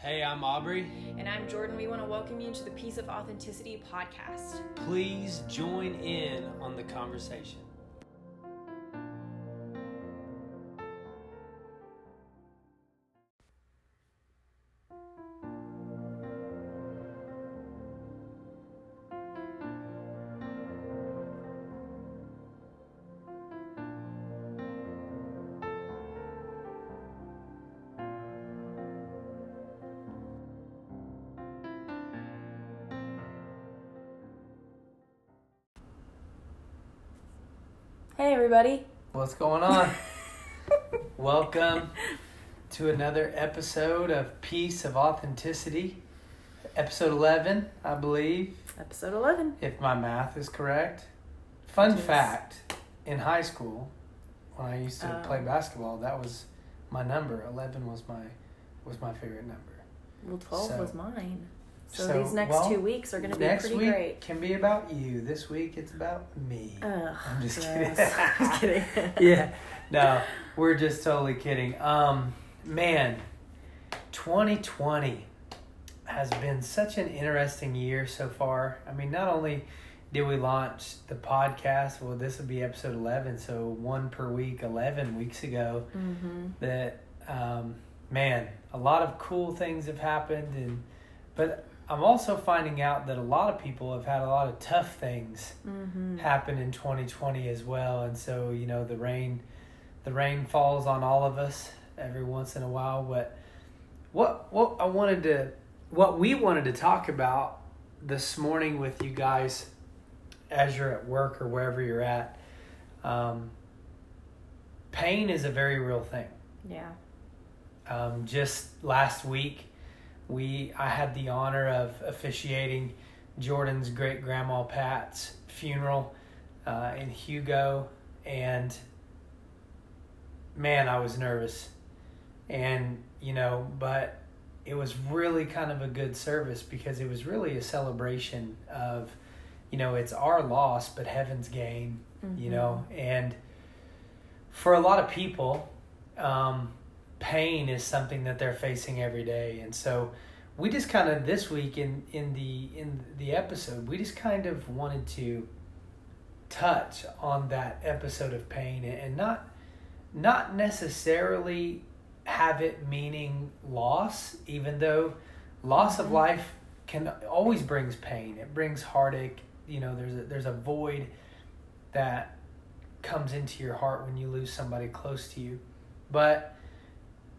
Hey, I'm Aubrey. And I'm Jordan. We want to welcome you to the Piece of Authenticity podcast. Please join in on the conversation. Everybody. What's going on? Welcome to another episode of Piece of Authenticity. Episode 11, I believe, Episode 11. if my math is correct. Fun is. fact in high school, when I used to Oh. play um. basketball, that was my number. 11 was my was my favorite number. Well, 12 So- was mine. So, so, these next well, two weeks are going to be Next pretty week great. can be about you. This week it's about me. Ugh, I'm just kidding. just kidding. yeah. No, we're just totally kidding. Um, man, 2020 has been such an interesting year so far. I mean, not only did we launch the podcast, well, this would be episode 11, so one per week, 11 weeks ago. Mm-hmm. That, um, man, a lot of cool things have happened, and but I'm also finding out that a lot of people have had a lot of tough things Mm-hmm. happen in 2020 as well and so you know the rain the rain falls on all of us every once in a while but what what I wanted to what we wanted to talk about this morning with you guys as you're at work or wherever you're at um, pain is a very real thing Yeah. um, just last week, we I had the honor of officiating Jordan's great grandma Pat's funeral uh, in Hugo, and man, I was nervous, and you know, but it was really kind of a good service because it was really a celebration of, you know, it's our loss but heaven's gain, you know, and for a lot of people. Um, pain is something that they're facing every day. And so we just kind of this week in in the in the episode we just kind of wanted to touch on that episode of pain and not not necessarily have it meaning loss even though loss of Mhm. life can always brings pain. It brings heartache. You know there's a, there's a void that comes into your heart when you lose somebody close to you. But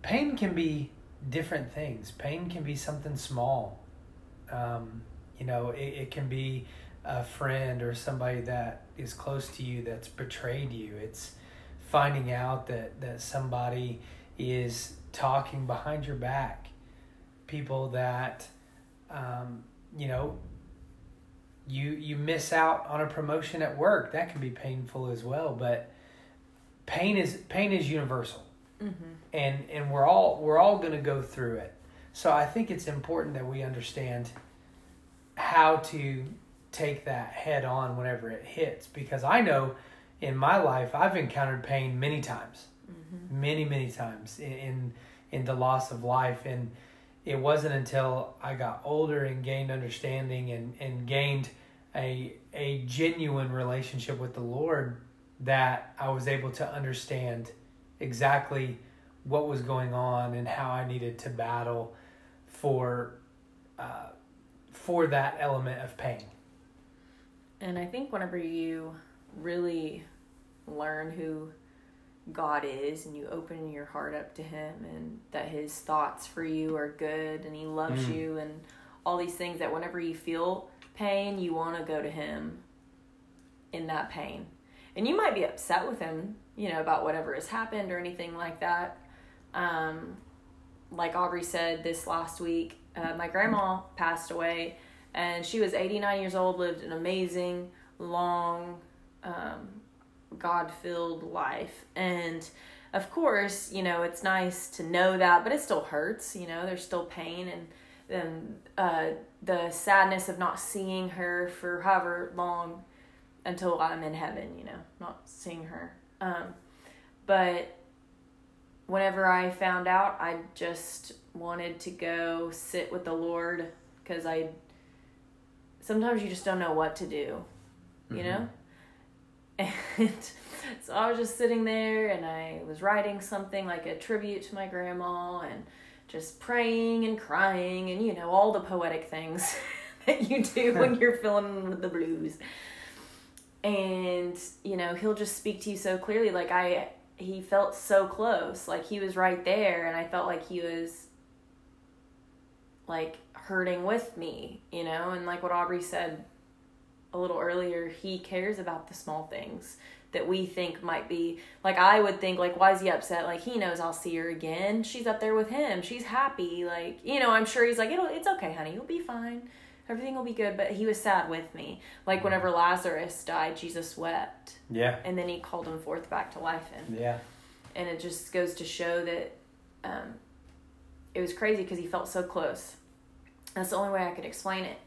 pain can be different things. Pain can be something small. Um, you know, it, it can be a friend or somebody that is close to you that's betrayed you. It's finding out that, that somebody is talking behind your back. People that, um, you know, you you miss out on a promotion at work. That can be painful as well. But pain is pain is universal Mm-hmm. and and we're all we're all going to go through it so i think it's important that we understand how to take that head on whenever it hits because i know in my life i've encountered pain many times Mm-hmm. many many times in in, in the loss of life and it wasn't until i got older and gained understanding and and gained a a genuine relationship with the lord that i was able to understand exactly what was going on and how I needed to battle for uh, for that element of pain. And I think whenever you really learn who God is and you open your heart up to Him and that His thoughts for you are good and He loves Mm. you and all these things, that whenever you feel pain, you want to go to Him in that pain. And you might be upset with Him, you know, about whatever has happened or anything like that. Um, like Aubrey said this last week, uh, my grandma passed away and she was 89 years old lived an amazing long um, god filled life and of course you know it's nice to know that but it still hurts you know there's still pain and then uh, the sadness of not seeing her for however long until i'm in heaven you know not seeing her um, but whenever I found out, I just wanted to go sit with the Lord because I sometimes you just don't know what to do, you Mhm. know? And so I was just sitting there and I was writing something like a tribute to my grandma and just praying and crying and, you know, all the poetic things that you do when you're feeling the blues. And, you know, he'll just speak to you so clearly. Like, I, he felt so close. Like, he was right there and I felt like he was like hurting with me, you know, and like what Aubrey said a little earlier, he cares about the small things that we think might be like I would think like why is he upset? Like he knows I'll see her again. She's up there with him. She's happy. Like, you know, I'm sure he's like, It'll it's okay, honey, you'll be fine. Everything will be good. But he was sad with me. Like whenever Lazarus died, Jesus wept. Yeah. And then he called him forth back to life and Yeah. and it just goes to show that um, it was crazy because he felt so close. That's the only way I could explain it.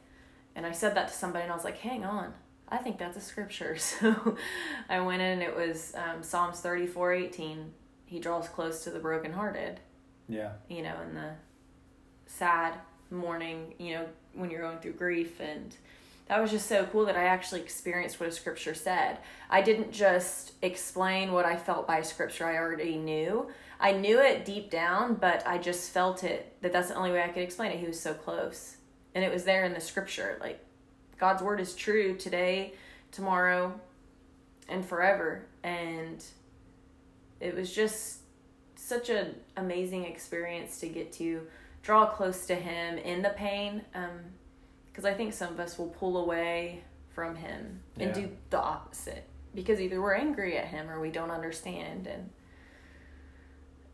And I said that to somebody, and I was like, "Hang on, I think that's a scripture." So I went in, and it was um, Psalms thirty four eighteen. He draws close to the brokenhearted. Yeah. You know, in the sad mourning. You know, when you're going through grief, and that was just so cool that I actually experienced what a scripture said. I didn't just explain what I felt by scripture I already knew. I knew it deep down, but I just felt it that that's the only way I could explain it. He was so close. And it was there in the scripture. Like God's word is true today, tomorrow, and forever. And it was just such an amazing experience to get to draw close to him in the pain. Um, because I think some of us will pull away from him and Yeah. do the opposite because either we're angry at him or we don't understand and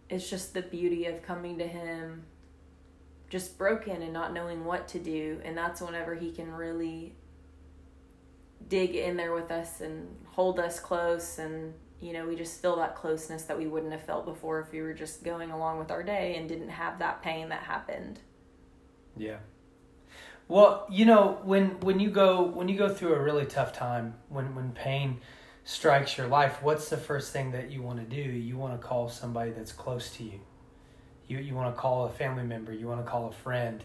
it's just the beauty of coming to him just broken and not knowing what to do and that's whenever he can really dig in there with us and hold us close and you know we just feel that closeness that we wouldn't have felt before if we were just going along with our day and didn't have that pain that happened Yeah. Well, you know, when when you go when you go through a really tough time, when when pain strikes your life, what's the first thing that you want to do? You want to call somebody that's close to you. You you want to call a family member, you want to call a friend.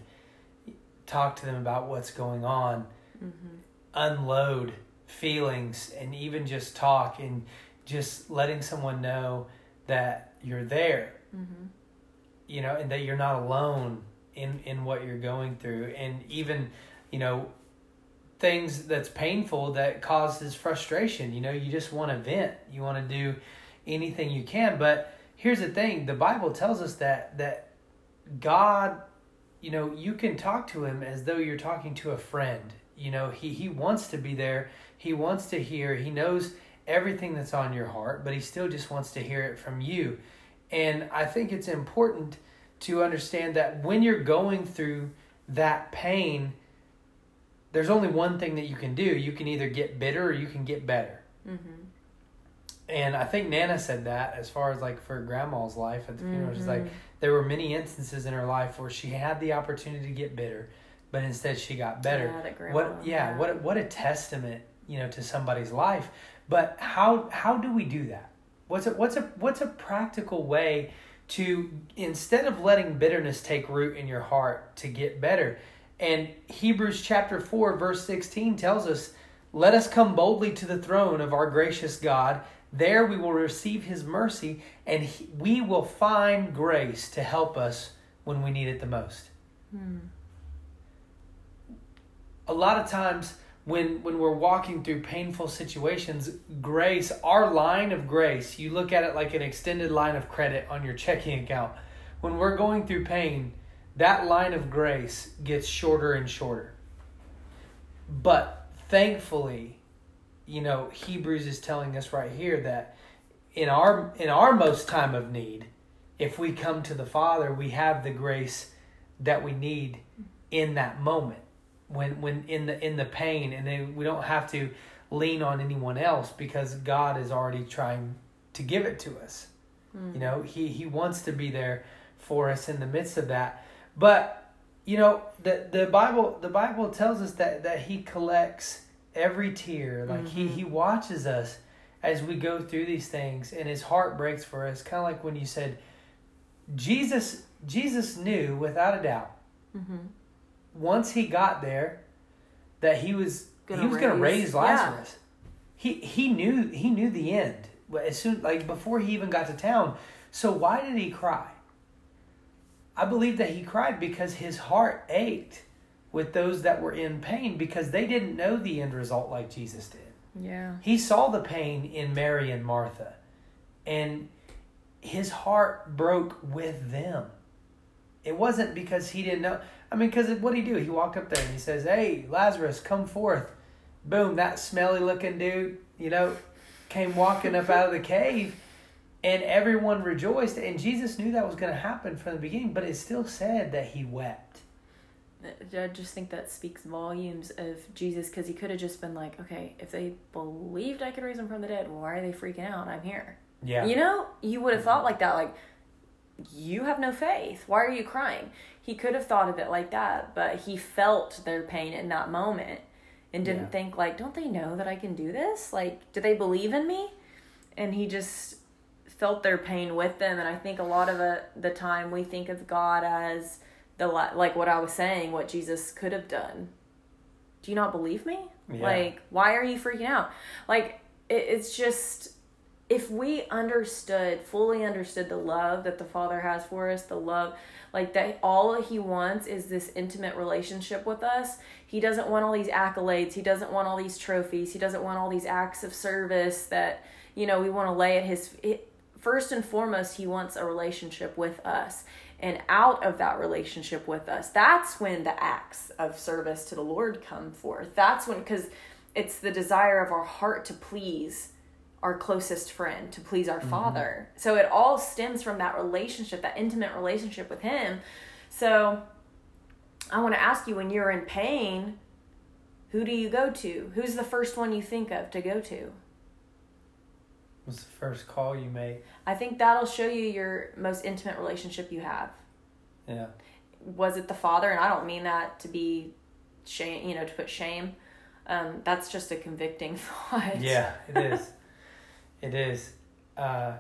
Talk to them about what's going on. mm-hmm. Unload feelings and even just talk and just letting someone know that you're there Mm-hmm. you know, and that you're not alone in in what you're going through, and even, you know, things that's painful that causes frustration. You know, you just want to vent. You want to do anything you can, but here's the thing: the Bible tells us that that God, you know, you can talk to Him as though you're talking to a friend. You know, He He wants to be there. He wants to hear. He knows everything that's on your heart, but He still just wants to hear it from you. And I think it's important to understand that when you're going through that pain, there's only one thing that you can do. You can either get bitter or you can get better. Mm-hmm. And I think Nana said that as far as like for grandma's life at the funeral. She's like, there were many instances in her life where she had the opportunity to get bitter, but instead she got better. Yeah, what yeah, what what a testament, you know, to somebody's life. But how how do we do that? What's a what's a what's a practical way to instead of letting bitterness take root in your heart to get better? And Hebrews chapter 4 verse 16 tells us, "Let us come boldly to the throne of our gracious God. There we will receive his mercy and he, we will find grace to help us when we need it the most." Hmm. a lot of times when when we're walking through painful situations grace our line of grace you look at it like an extended line of credit on your checking account. When we're going through pain that line of grace gets shorter and shorter. But thankfully you know hebrews is telling us right here that in our in our most time of need if we come to the father we have the grace that we need in that moment when when in the in the pain and then we don't have to lean on anyone else because God is already trying to give it to us. You know, he he wants to be there for us in the midst of that. But you know, the the Bible the Bible tells us that that he collects every tear. Like he Mhm. he watches us as we go through these things and his heart breaks for us. Kind of like when you said Jesus Jesus knew without a doubt Mm-hmm. Once he got there that he was Gonna he was going to raise- raise yeah. Lazarus. He he knew he knew the end as soon like before he even got to town. So why did he cry? I believe that he cried because his heart ached with those that were in pain because they didn't know the end result like Jesus did. Yeah. He saw the pain in Mary and Martha, and his heart broke with them. It wasn't because he didn't know. I mean, because what did he do? He walked up there and he says, Hey, Lazarus, come forth. Boom, that smelly looking dude, you know, came walking up out of the cave, and everyone rejoiced. And Jesus knew that was going to happen from the beginning, but it still said that he wept. I just think that speaks volumes of Jesus because he could have just been like, okay, if they believed I could raise him from the dead, why are they freaking out? I'm here. Yeah. You know, you would have thought like that, like, you have no faith. Why are you crying? He could have thought of it like that, but he felt their pain in that moment and didn't Yeah. think, like, don't they know that I can do this? Like, do they believe in me? And he just felt their pain with them. And I think a lot of the time we think of God as the, like what I was saying, what Jesus could have done. Do you not believe me? Yeah. Like, why are you freaking out? Like, it, it's just if we understood fully understood the love that the father has for us the love like that all he wants is this intimate relationship with us he doesn't want all these accolades he doesn't want all these trophies he doesn't want all these acts of service that you know we want to lay at his it, first and foremost he wants a relationship with us. And out of that relationship with us that's when the acts of service to the lord come forth. That's when because it's the desire of our heart to please our closest friend to please our father. So it all stems from that relationship that intimate relationship with him. So i want to ask you when you're in pain who do you go to? Who's the first one you think of to go to? Was the first call you make? i think that'll show you your most intimate relationship you have. Yeah. was it the father? And i don't mean that to be shame you know to put shame. Um, that's just a convicting thought. Yeah, it is. It is. Uh,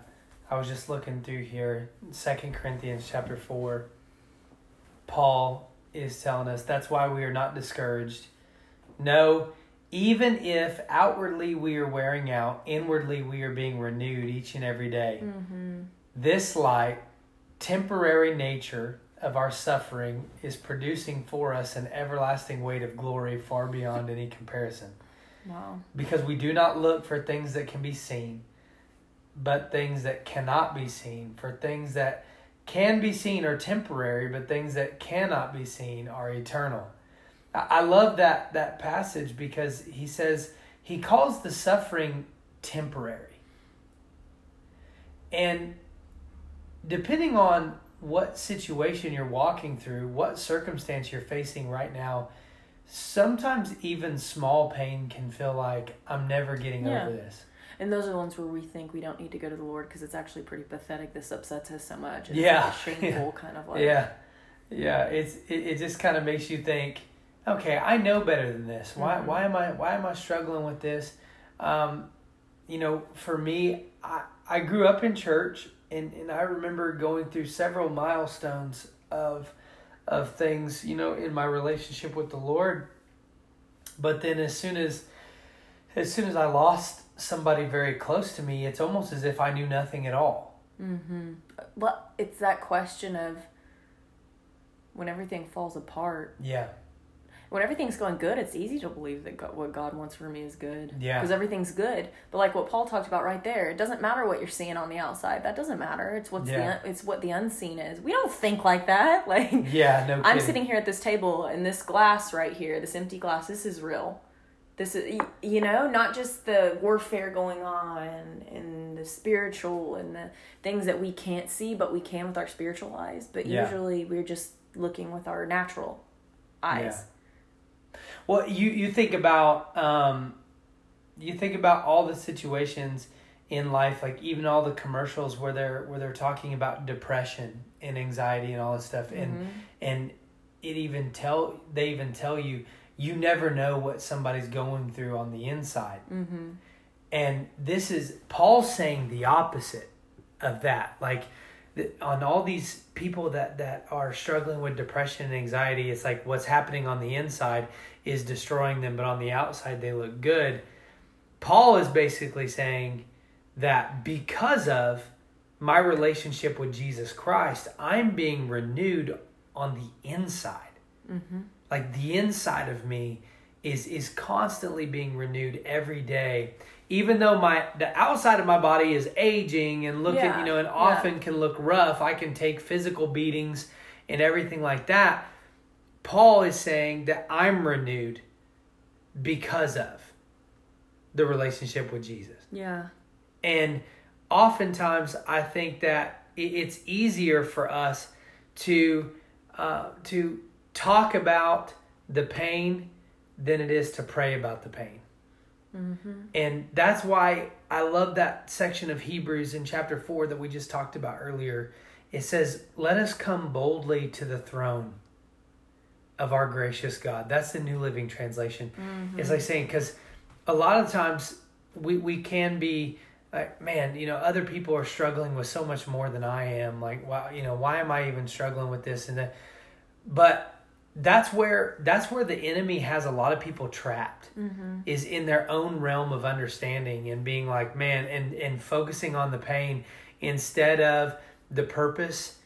I was just looking through here, Second Corinthians chapter four. Paul is telling us that's why we are not discouraged. No, even if outwardly we are wearing out, inwardly we are being renewed each and every day. mm-hmm. This light, temporary nature of our suffering is producing for us an everlasting weight of glory far beyond any comparison wow because we do not look for things that can be seen, but things that cannot be seen. For things that can be seen are temporary, but things that cannot be seen are eternal. I love that that passage because he says he calls the suffering temporary. And depending on what situation you're walking through, what circumstance you're facing right now, sometimes even small pain can feel like I'm never getting Yeah. over this. And those are the ones where we think we don't need to go to the Lord because it's actually pretty pathetic. This upsets us so much. It's Yeah. like a shameful kind of like. Yeah. Yeah, it's it, it just kind of makes you think, okay, I know better than this. Why Mhm. why am I why am I struggling with this? Um, you know, for me, I I grew up in church and and I remember going through several milestones of of things, you know, in my relationship with the Lord. But then as soon as as soon as I lost somebody very close to me, it's almost as if I knew nothing at all. Mm-hmm. Well, it's that question of when everything falls apart. Yeah. When everything's going good, it's easy to believe that God, what God wants for me is good. Yeah. Because everything's good. But like what Paul talked about right there, it doesn't matter what you're seeing on the outside. That doesn't matter. It's what's Yeah. the un- it's what the unseen is. We don't think like that. Like Yeah, no kidding. I'm sitting here at this table and this glass right here, this empty glass, this is real. This is, you know, not just the warfare going on and the spiritual and the things that we can't see, but we can with our spiritual eyes. But Yeah. usually we're just looking with our natural eyes. Well, you you think about um, you think about all the situations in life, like even all the commercials where they're where they're talking about depression and anxiety and all this stuff, and Mhm. and it even tell they even tell you you never know what somebody's going through on the inside, Mhm. and this is Paul saying the opposite of that, like on all these people that that are struggling with depression and anxiety, it's like what's happening on the inside is destroying them, but on the outside they look good. Paul is basically saying that because of my relationship with Jesus Christ, I'm being renewed on the inside. Mm-hmm. Like the inside of me is is constantly being renewed every day. Even though my the outside of my body is aging and looking, Yeah, you know, and yeah. often can look rough. I can take physical beatings and everything like that. Paul is saying that I'm renewed because of the relationship with Jesus. Yeah. And oftentimes, I think that it's easier for us to uh, to talk about the pain than it is to pray about the pain. Mm-hmm. And that's why I love that section of Hebrews in chapter 4 that we just talked about earlier. It says, Let us come boldly to the throne of our gracious God. That's the New Living Translation. Mm-hmm. It's like saying, because a lot of times we, we can be like, man, you know, other people are struggling with so much more than I am. Like, wow, you know, why am I even struggling with this and that? But that's where that's where the enemy has a lot of people trapped Mm-hmm. is in their own realm of understanding and being like man and and focusing on the pain instead of the purpose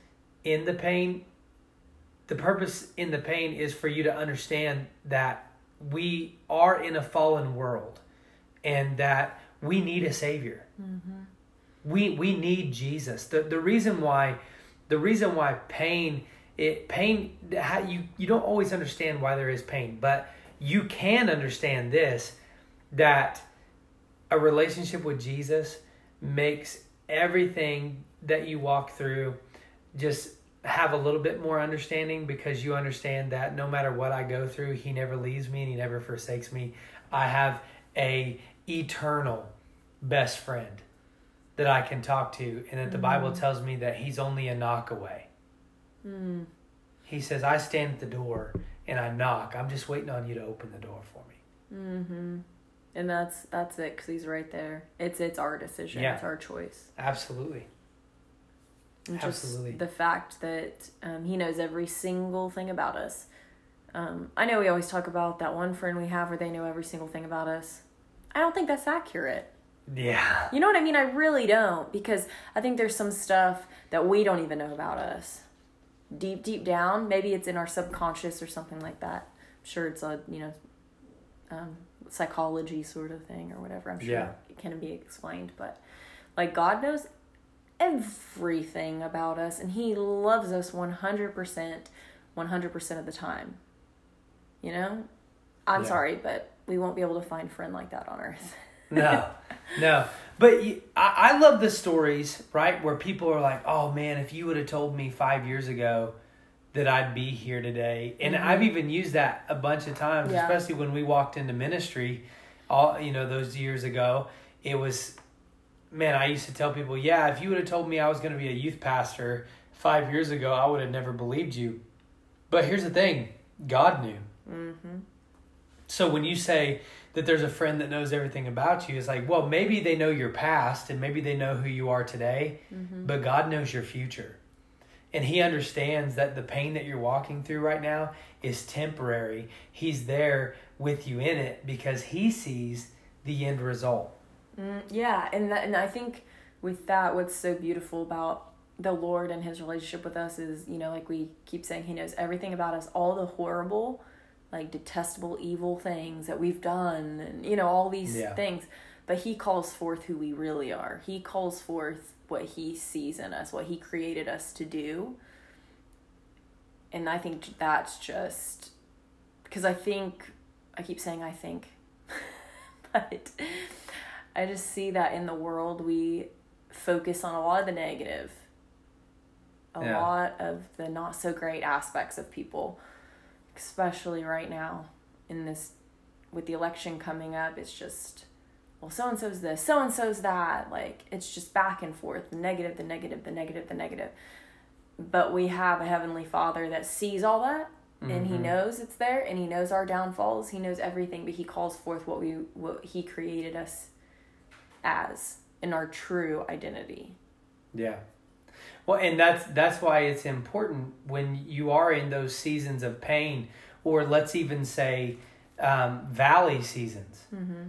in the pain the purpose in the pain is for you to understand that we are in a fallen world and that we need a savior Mm-hmm. we we need Jesus. The the reason why the reason why pain it pain how you you don't always understand why there is pain, but you can understand this that a relationship with Jesus makes everything that you walk through just have a little bit more understanding because you understand that no matter what I go through, he never leaves me and he never forsakes me. I have a eternal best friend that I can talk to and that the Bible mm. tells me that he's only a knock away. Mm. He says, I stand at the door and I knock. I'm just waiting on you to open the door for me. Mm-hmm. And that's that's it because he's right there. It's it's our decision. Yeah. It's our choice. Absolutely. And Absolutely. the fact that um, he knows every single thing about us. Um, I know we always talk about that one friend we have where they know every single thing about us. I don't think that's accurate. Yeah. You know what I mean? I really don't because I think there's some stuff that we don't even know about us. Deep, deep down, maybe it's in our subconscious or something like that. I'm sure it's a, you know, um, psychology sort of thing or whatever. I'm sure Yeah. it can be explained, but like God knows everything about us and He loves us 100%, 100% of the time. You know? I'm Yeah. sorry, but we won't be able to find a friend like that on earth. No, no. But you, I, I love the stories, right? Where people are like, oh man, if you would have told me five years ago that I'd be here today. And Mhm. I've even used that a bunch of times, Yeah. especially when we walked into ministry, all, you know, those years ago. It was, man, I used to tell people, yeah, if you would have told me I was going to be a youth pastor five years ago, I would have never believed you. But here's the thing God knew. Mm-hmm. So when you say that there's a friend that knows everything about you, it's like, well, maybe they know your past and maybe they know who you are today, Mm-hmm. but God knows your future. And He understands that the pain that you're walking through right now is temporary. He's there with you in it because He sees the end result. Mm, yeah, and that, and I think with that, what's so beautiful about the Lord and His relationship with us is, you know, like we keep saying, He knows everything about us, all the horrible, like detestable, evil things that we've done, and you know, all these Yeah. things. But He calls forth who we really are. He calls forth what He sees in us, what He created us to do. And I think that's just because I think I keep saying I think, but I just see that in the world we focus on a lot of the negative, a Yeah. lot of the not so great aspects of people, especially right now in this with the election coming up. It's just well, so and so's this, so and so's that. Like it's just back and forth, the negative, the negative, the negative, the negative. But we have a heavenly Father that sees all that and he Mhm. knows it's there and he knows our downfalls he knows everything but he calls forth what we what he created us as in our true identity Yeah. Well, and that's that's why it's important when you are in those seasons of pain, or let's even say um, valley seasons. Mm-hmm.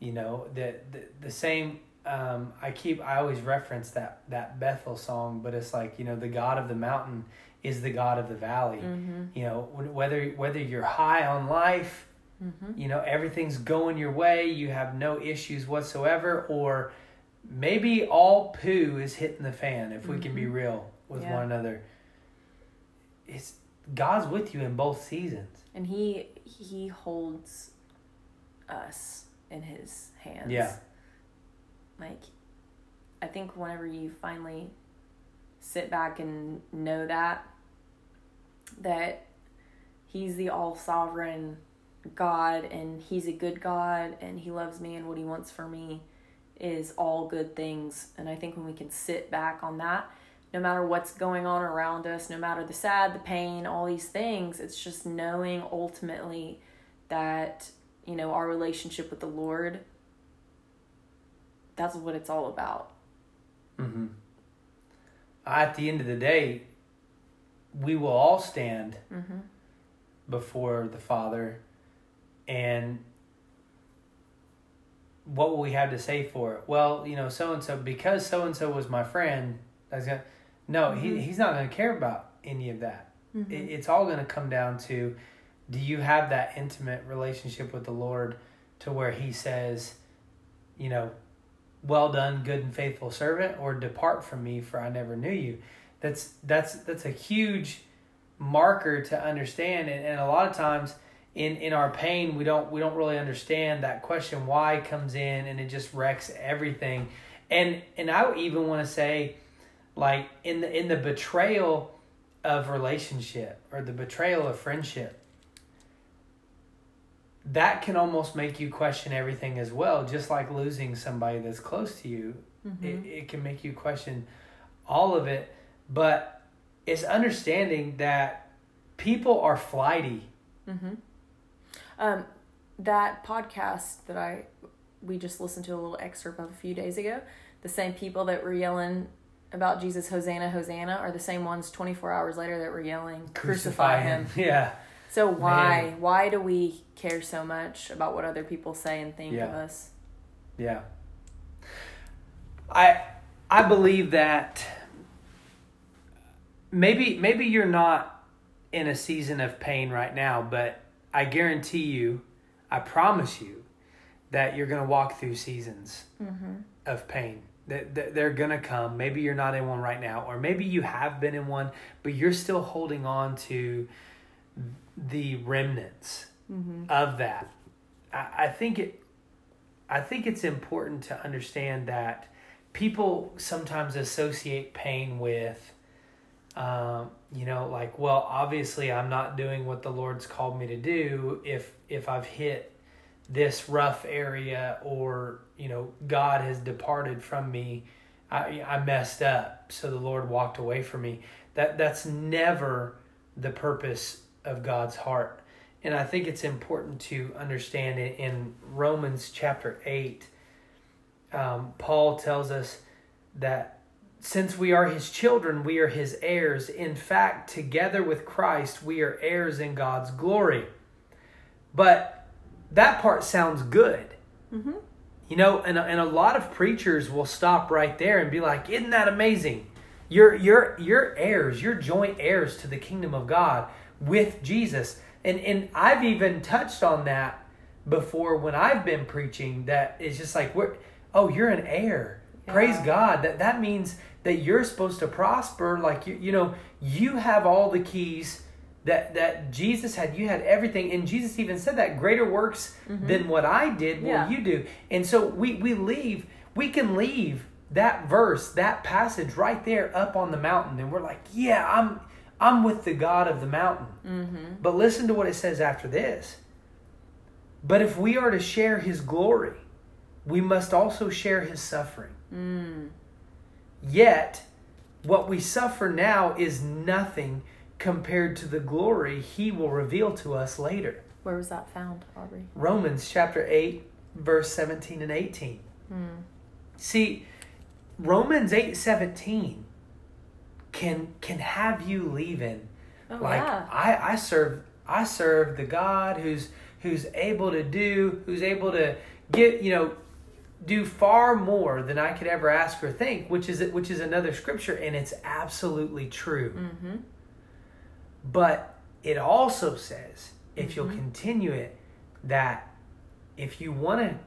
You know, the the, the same. Um, I keep I always reference that that Bethel song, but it's like you know the God of the mountain is the God of the valley. Mm-hmm. You know, whether whether you're high on life, Mm-hmm. you know everything's going your way, you have no issues whatsoever, or maybe all poo is hitting the fan. If we can be mm-hmm. real with Yeah. one another, it's God's with you in both seasons. And he he holds us in his hands. Yeah. Like I think whenever you finally sit back and know that that he's the all sovereign God and he's a good God and he loves me and what he wants for me is all good things. And I think when we can sit back on that, no matter what's going on around us, no matter the sad, the pain, all these things, it's just knowing ultimately that, you know, our relationship with the Lord, that's what it's all about. Mm-hmm. At the end of the day, we will all stand Mm-hmm. before the Father, and what will we have to say for it? Well, you know, so and so because so and so was my friend. That's gonna no, he Mhm. he's not going to care about any of that. Mm-hmm. It, it's all going to come down to, do you have that intimate relationship with the Lord, to where He says, you know, well done, good and faithful servant, or depart from me, for I never knew you. That's that's that's a huge marker to understand, and, and a lot of times in in our pain we don't we don't really understand that question why comes in and it just wrecks everything and and i even want to say like in the in the betrayal of relationship or the betrayal of friendship that can almost make you question everything as well just like losing somebody that's close to you Mm-hmm. it, it can make you question all of it but it's understanding that people are flighty Mm-hmm. Um, that podcast that I we just listened to a little excerpt of a few days ago. The same people that were yelling about Jesus, Hosanna, Hosanna, are the same ones 24 hours later that were yelling, crucify, him. yeah So why Man. why do we care so much about what other people say and think of us? Yeah. I I believe that maybe maybe you're not in a season of pain right now, but I guarantee you, I promise you that you're going to walk through seasons Mm-hmm. of pain. That that they're going to come. Maybe you're not in one right now or maybe you have been in one, but you're still holding on to the remnants Mm-hmm. of that. I, I think it I think it's important to understand that people sometimes associate pain with um, you know, like, well, obviously I'm not doing what the Lord's called me to do if if I've hit this rough area or, you know, God has departed from me. I I messed up, so the Lord walked away from me. That that's never the purpose of God's heart. And I think it's important to understand it in Romans chapter 8. Um, Paul tells us that since we are his children, we are his heirs. In fact, together with Christ, we are heirs in God's glory. But that part sounds good. Mm-hmm. You know, and, and a lot of preachers will stop right there and be like, Isn't that amazing? You're, you're, you're heirs, you're joint heirs to the kingdom of God with Jesus. And, and I've even touched on that before when I've been preaching that it's just like, we're, oh, you're an heir. Praise God. That, that means that you're supposed to prosper. Like, you, you know, you have all the keys that, that Jesus had. You had everything. And Jesus even said that greater works than what I did will Yeah. you do. And so we, we leave, we can leave that verse, that passage right there up on the mountain. And we're like, yeah, I'm, I'm with the God of the mountain. Mm-hmm. But listen to what it says after this. But if we are to share his glory, we must also share his suffering. Mm. Yet, what we suffer now is nothing compared to the glory he will reveal to us later. Where was that found, Aubrey? Romans chapter 8, verse 17 and 18. Mm. See, Romans 8 17 can can have you leaving Oh, like yeah. I I serve I serve the God who's who's able to do who's able to get you know do far more than I could ever ask or think, which is which is another scripture, and it's absolutely true. Mm-hmm. But it also says, if you'll Mhm. continue it, that if you want to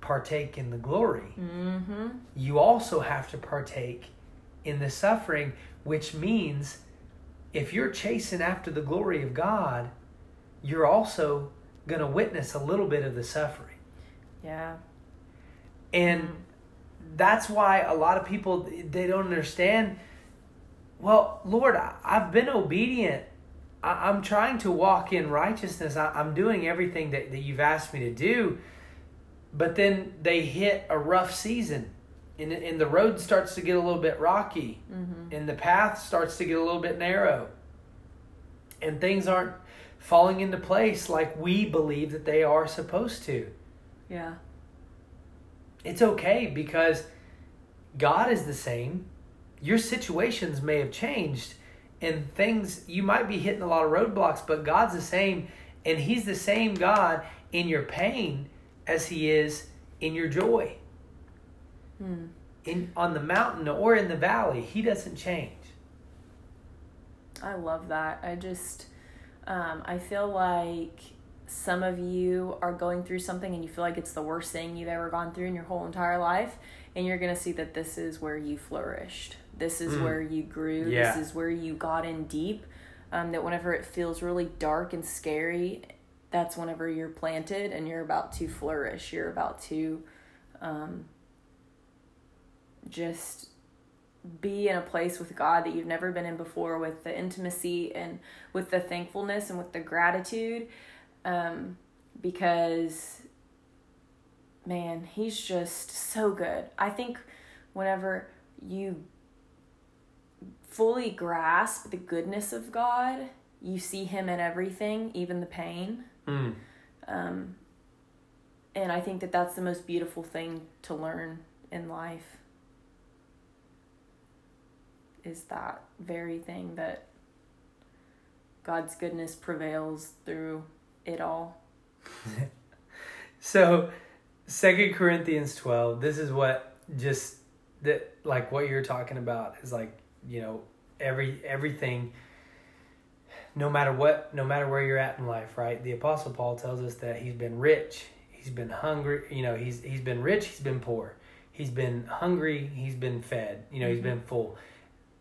partake in the glory, Mm-hmm. you also have to partake in the suffering, which means if you're chasing after the glory of God, you're also going to witness a little bit of the suffering. Yeah. And that's why a lot of people they don't understand well lord I, i've been obedient. I, i'm trying to walk in righteousness. I, i'm doing everything that, that you've asked me to do. But then they hit a rough season and, and the road starts to get a little bit rocky Mm-hmm. and the path starts to get a little bit narrow. And things aren't falling into place like we believe that they are supposed to. Yeah. It's okay because God is the same. Your situations may have changed and things you might be hitting a lot of roadblocks, but God's the same and he's the same God in your pain as he is in your joy. Hmm. In on the mountain or in the valley, he doesn't change. I love that. I just, um, I feel like some of you are going through something and you feel like it's the worst thing you've ever gone through in your whole entire life. And you're going to see that this is where you flourished. This is Mm. where you grew. Yeah. This is where you got in deep. Um, that whenever it feels really dark and scary, that's whenever you're planted and you're about to flourish. You're about to um, just be in a place with God that you've never been in before, with the intimacy and with the thankfulness and with the gratitude. Um, because, man, He's just so good. I think whenever you fully grasp the goodness of God, you see Him in everything, even the pain. Mm. Um, and I think that that's the most beautiful thing to learn in life is that very thing that God's goodness prevails through it all. So, Second Corinthians twelve. This is what just that like what you're talking about is like you know every everything. No matter what, no matter where you're at in life, right? The Apostle Paul tells us that he's been rich, he's been hungry. You know, he's he's been rich, he's been poor, he's been hungry, he's been fed. You know, he's Mhm. been full,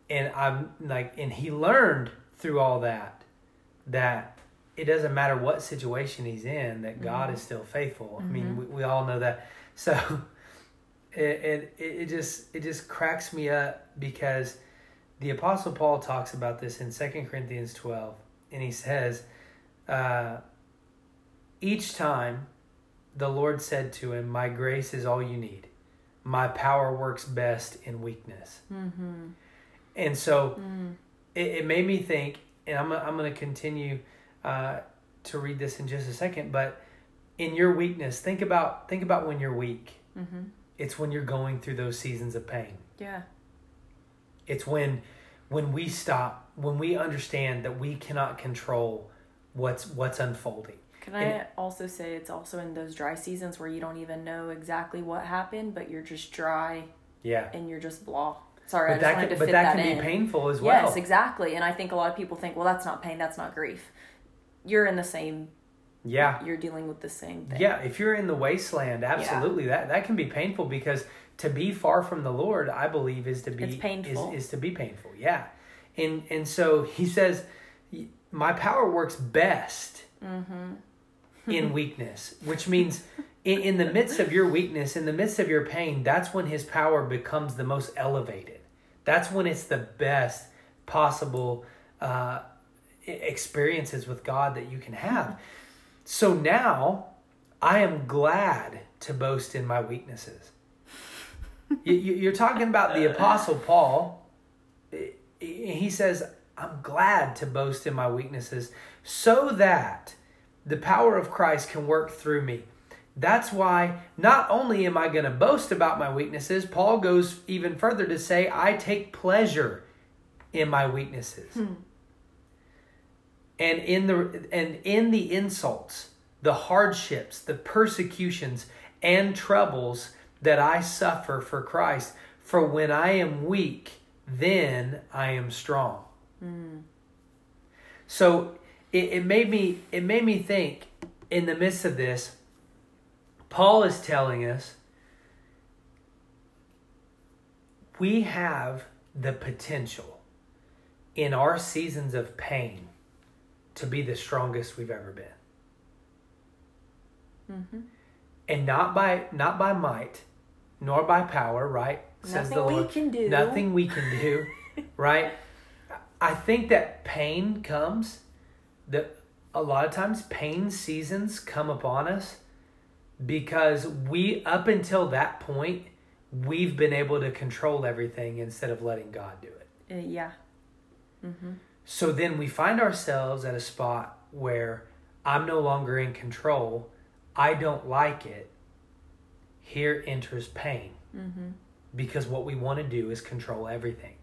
and I'm like, and he learned through all that that it doesn't matter what situation he's in that God Mhm. is still faithful. I mean, Mhm. we, we all know that. So it, it it just it just cracks me up because the apostle Paul talks about this in 2 Corinthians 12 and he says uh, each time the Lord said to him, "My grace is all you need. My power works best in weakness." Mm-hmm. And so Mm. it, it made me think, and I'm, I'm going to continue uh, to read this in just a second, but in your weakness, think about think about when you're weak. Mm-hmm. It's when you're going through those seasons of pain. Yeah. It's when when we stop, when we understand that we cannot control what's what's unfolding. Can I And- also say it's also in those dry seasons where you don't even know exactly what happened, but you're just dry Yeah. and you're just blah. Sorry, I But just that wanted can, to but fit that that, can in. be painful as well. Yes, exactly. And I think a lot of people think, well, that's not pain, that's not grief. You're in the same. Yeah. You're dealing with the same thing. Yeah, if you're in the wasteland, absolutely that that can be painful because to be far from the Lord, I believe, is to be It's painful. Is, is to be painful. Yeah, and and so he says, my power works best Mm-hmm. in weakness, which means in, in the midst of your weakness, in the midst of your pain, that's when his power becomes the most elevated. That's when it's the best possible uh, experiences with God that you can have. So now I am glad to boast in my weaknesses. you, you're talking about the Apostle Paul. He says, I'm glad to boast in my weaknesses so that the power of Christ can work through me. That's why not only am I going to boast about my weaknesses, Paul goes even further to say, I take pleasure in my weaknesses. Hmm. And in the and in the insults, the hardships, the persecutions and troubles that I suffer for Christ, for when I am weak, then I am strong. Hmm. So it, it made me it made me think in the midst of this, Paul is telling us we have the potential in our seasons of pain to be the strongest we've ever been. And not by not by might, nor by power, right? Says Nothing we can do. Nothing we can do, right? I think that pain comes that a lot of times pain seasons come upon us because we up until that point we've been able to control everything instead of letting God do it. Yeah. Uh, yeah. So then we find ourselves at a spot where I'm no longer in control. I don't like it. Here enters pain. Mm-hmm. Because what we want to do is control everything.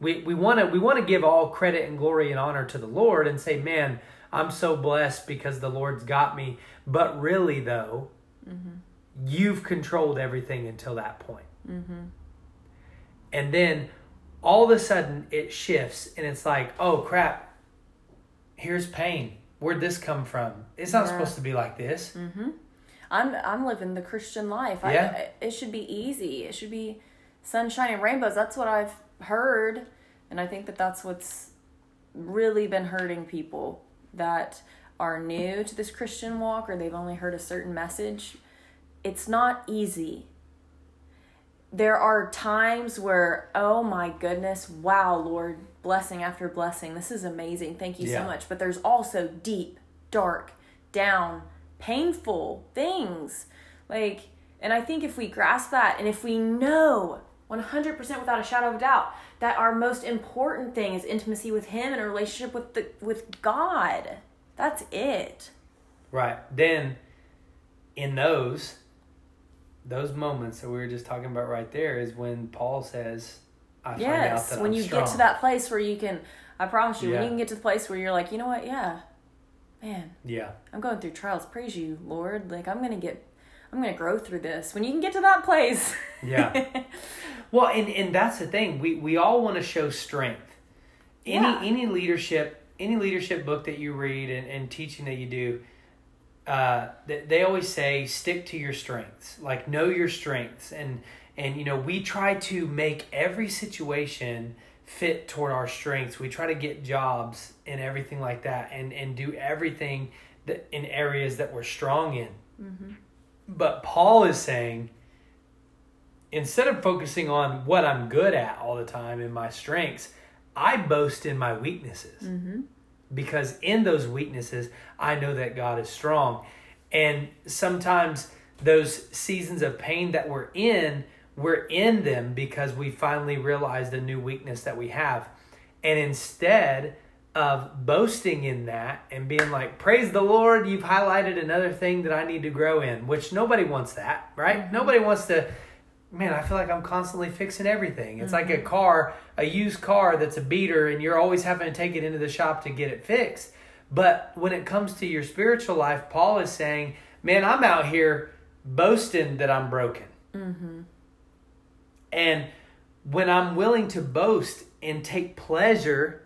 We we want to we want to give all credit and glory and honor to the Lord and say, "Man, I'm so blessed because the Lord's got me." But really though, mm-hmm. you've controlled everything until that point. Mm-hmm. And then all of a sudden it shifts and it's like, oh crap, here's pain. Where'd this come from? It's not Yeah. supposed to be like this. Mm-hmm. I'm I'm living the Christian life. Yeah. I, it should be easy. It should be sunshine and rainbows. That's what I've heard, and I think that that's what's really been hurting people that are new to this Christian walk or they've only heard a certain message. It's not easy. There are times where, oh my goodness, wow, Lord, blessing after blessing. This is amazing. Thank you Yeah. so much. But there's also deep, dark, down, painful things. Like, and I think if we grasp that and if we know 100% without a shadow of a doubt that our most important thing is intimacy with him and a relationship with the with God. That's it. Right. Then in those those moments that we were just talking about right there is when Paul says, I Yes, when I'm you strong. get to that place where you can I promise you, Yeah. when you can get to the place where you're like, you know what, yeah. Man, Yeah. I'm going through trials. Praise you, Lord. Like I'm gonna get I'm gonna grow through this. When you can get to that place. Yeah. Well, and, and that's the thing. We we all want to show strength. Any Yeah. any leadership any leadership book that you read and, and teaching that you do, uh, they, they always say stick to your strengths. Like know your strengths, and and you know we try to make every situation fit toward our strengths. We try to get jobs and everything like that, and and do everything that in areas that we're strong in. But Paul is saying instead of focusing on what I'm good at all the time and my strengths, I boast in my weaknesses. Because in those weaknesses, I know that God is strong. And sometimes those seasons of pain that we're in, we're in them because we finally realized the new weakness that we have. And instead of boasting in that and being like, Praise the Lord, you've highlighted another thing that I need to grow in, which nobody wants that, right? Mm-hmm. Nobody wants to man, I feel like I'm constantly fixing everything. It's like a mm-hmm. car, a used car that's a beater, and you're always having to take it into the shop to get it fixed. But when it comes to your spiritual life, Paul is saying, man, I'm out here boasting that I'm broken. Mm-hmm. And when I'm willing to boast and take pleasure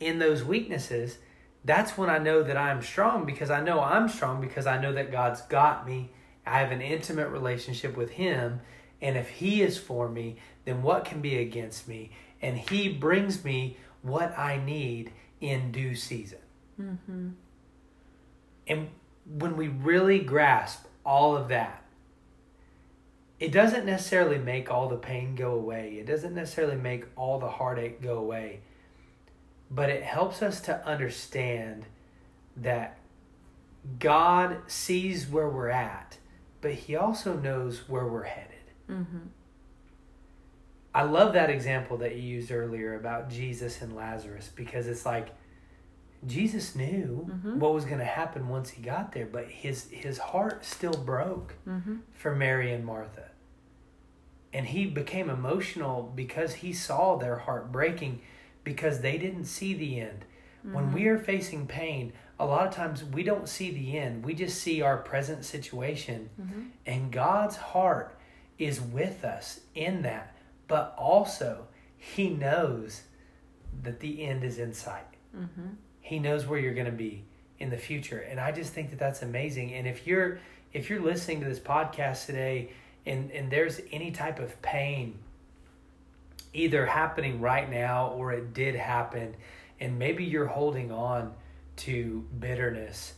in those weaknesses, that's when I know that I'm strong because I know I'm strong because I know that God's got me. I have an intimate relationship with Him. And if He is for me, then what can be against me? And He brings me what I need in due season. Mm-hmm. And when we really grasp all of that, it doesn't necessarily make all the pain go away. It doesn't necessarily make all the heartache go away. But it helps us to understand that God sees where we're at, but He also knows where we're headed. I love that example that you used earlier about Jesus and Lazarus because it's like Jesus knew what was going to happen once he got there, but his his heart still broke for Mary and Martha. And he became emotional because he saw their heart breaking because they didn't see the end. When Mm-hmm. we are facing pain, a lot of times we don't see the end. We just see our present situation. Mm-hmm. And God's heart is with us in that. But also, He knows that the end is in sight. Mm-hmm. He knows where you're going to be in the future. And I just think that that's amazing. And if you're if you're listening to this podcast today and and there's any type of pain either happening right now or it did happen and maybe you're holding on to bitterness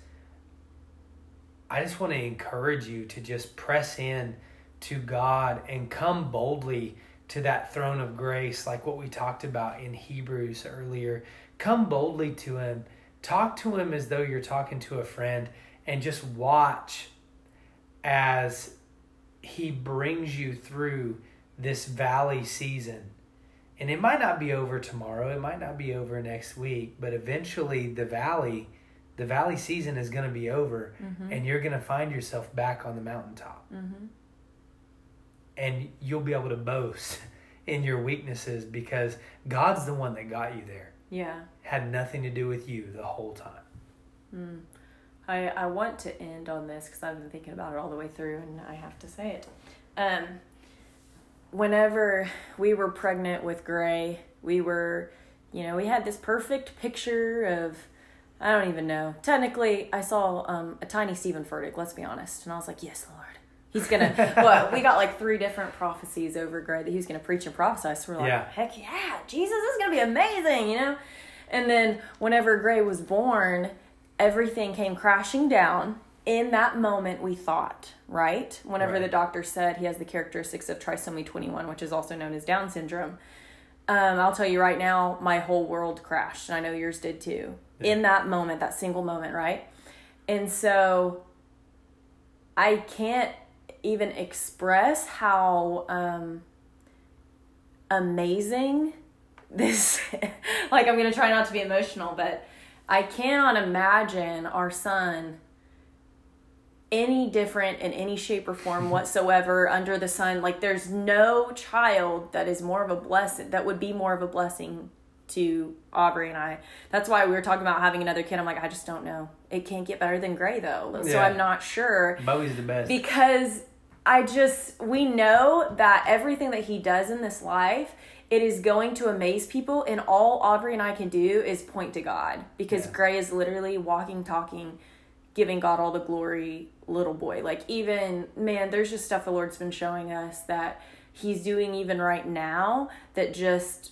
I just want to encourage you to just press in to God and come boldly to that throne of grace, like what we talked about in Hebrews earlier. Come boldly to Him. Talk to Him as though you're talking to a friend and just watch as He brings you through this valley season. And it might not be over tomorrow, it might not be over next week, but eventually the valley the valley season is going to be over Mm-hmm. and you're going to find yourself back on the mountaintop Mm-hmm. And you'll be able to boast in your weaknesses because God's the one that got you there. Yeah. Had nothing to do with you the whole time. Mm. I, I want to end on this because I've been thinking about it all the way through and I have to say it. Um, whenever we were pregnant with Gray, we were, you know, we had this perfect picture of, I don't even know. Technically, I saw um, a tiny Steven Furtick, let's be honest. And I was like, yes, Lord. He's gonna. well, we got like three different prophecies over Gray that he was gonna preach and prophesy. So we're like, Yeah. heck yeah, Jesus this is gonna be amazing, you know. And then whenever Gray was born, everything came crashing down. In that moment, we thought, right? Whenever Right. the doctor said he has the characteristics of trisomy 21, which is also known as Down syndrome. Um, I'll tell you right now, my whole world crashed, and I know yours did too. Yeah. In that moment, that single moment, right? And so I can't even express how um, amazing this like i'm gonna try not to be emotional but i cannot imagine our son any different in any shape or form whatsoever under the sun. Like there's no child that is more of a blessing that would be more of a blessing to aubrey and i. That's why we were talking about having another kid. I'm like i just don't know. It can't get better than gray though. So Yeah. i'm not sure. Bowie's the best. because I just we know that everything that he does in this life it is going to amaze people and all Aubrey and I can do is point to God. Because Yeah. Gray is literally walking talking giving God all the glory little boy. Like even man there's just stuff the Lord's been showing us that he's doing even right now that just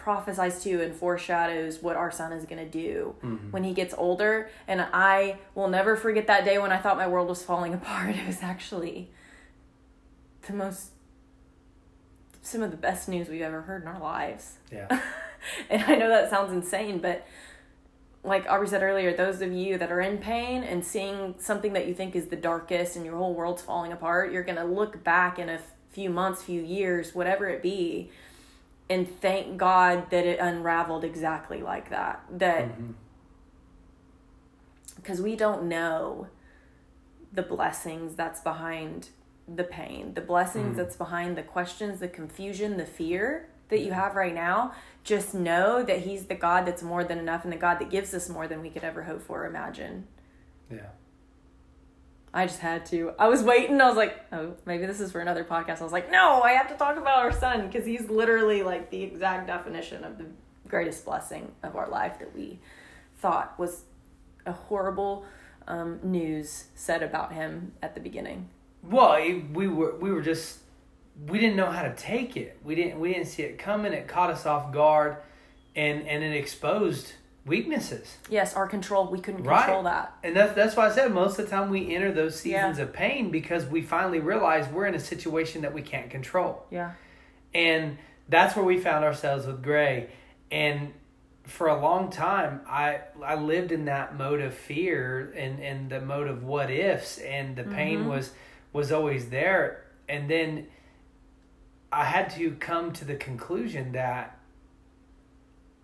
prophesies to and foreshadows what our son is going to do Mhm. when he gets older and i will never forget that day when i thought my world was falling apart it was actually the most some of the best news we've ever heard in our lives Yeah. and i know that sounds insane but like Aubrey said earlier, those of you that are in pain and seeing something that you think is the darkest and your whole world's falling apart, you're going to look back in a few months, few years, whatever it be, and thank God that it unraveled exactly like that. That because we don't know the blessings that's behind the pain, the blessings Mm. that's behind the questions, the confusion, the fear that you have right now. Just know that He's the God that's more than enough and the God that gives us more than we could ever hope for or imagine. Yeah. I just had to. I was waiting. I was like, oh, maybe this is for another podcast. I was like, no, I have to talk about our son because he's literally like the exact definition of the greatest blessing of our life that we thought was a horrible um, news said about him at the beginning. Well, it, we were we were just we didn't know how to take it. We didn't we didn't see it coming. It caught us off guard, and and it exposed weaknesses. Yes, our control. We couldn't Right. control that. And that's that's why I said most of the time we enter those seasons of pain because we finally realize we're in a situation that we can't control. Yeah. And that's where we found ourselves with Gray. And for a long time I I lived in that mode of fear and, and the mode of what ifs and the pain Mhm. was was always there. And then I had to come to the conclusion that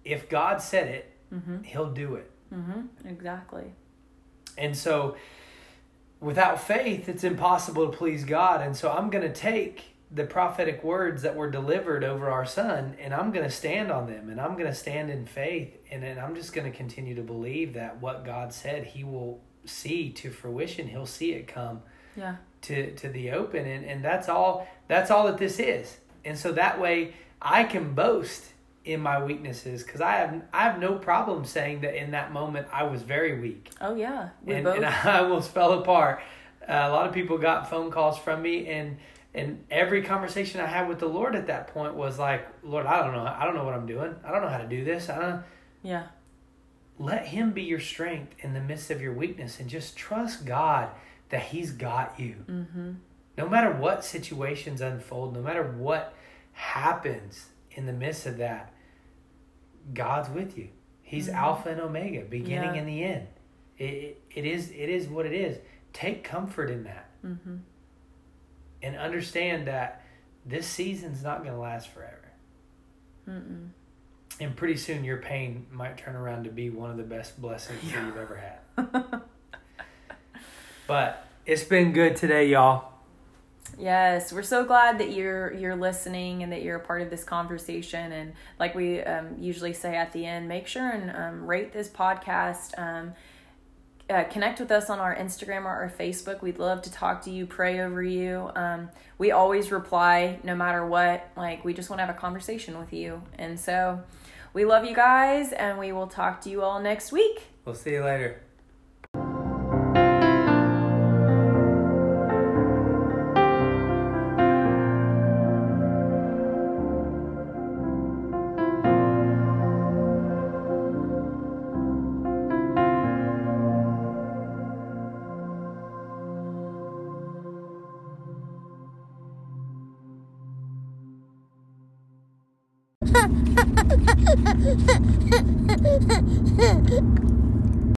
if God said it, Mm-hmm. he'll do it. Mm-hmm. Exactly. And so without faith, it's impossible to please God. And so I'm going to take the prophetic words that were delivered over our son and i'm going to stand on them and i'm going to stand in faith and then i'm just going to continue to believe that what god said he will see to fruition he'll see it come Yeah. to to the open and and that's all that's all that this is and so that way i can boast in my weaknesses because i have i have no problem saying that in that moment i was very weak Oh yeah. We and, both. and I almost fell apart. Uh, a lot of people got phone calls from me, and and every conversation I had with the Lord at that point was like, Lord, I don't know, I don't know what I'm doing. I don't know how to do this. I don't. yeah. Let Him be your strength in the midst of your weakness, and just trust God that He's got you. Mm-hmm. No matter what situations unfold, no matter what happens in the midst of that, God's with you. He's Mhm. Alpha and Omega, beginning Yeah. and the end. It, it, it is it is what it is. Take comfort in that Mm-hmm. and understand that this season's not going to last forever. Mm-mm. And pretty soon your pain might turn around to be one of the best blessings that you've ever had. But it's been good today, y'all. Yes, we're so glad that you're you're listening and that you're a part of this conversation. And like we um, usually say at the end, make sure and um, rate this podcast. Um, uh, connect with us on our Instagram or our Facebook. We'd love to talk to you, pray over you. Um, we always reply no matter what. Like we just want to have a conversation with you. And so we love you guys, and we will talk to you all next week. We'll see you later.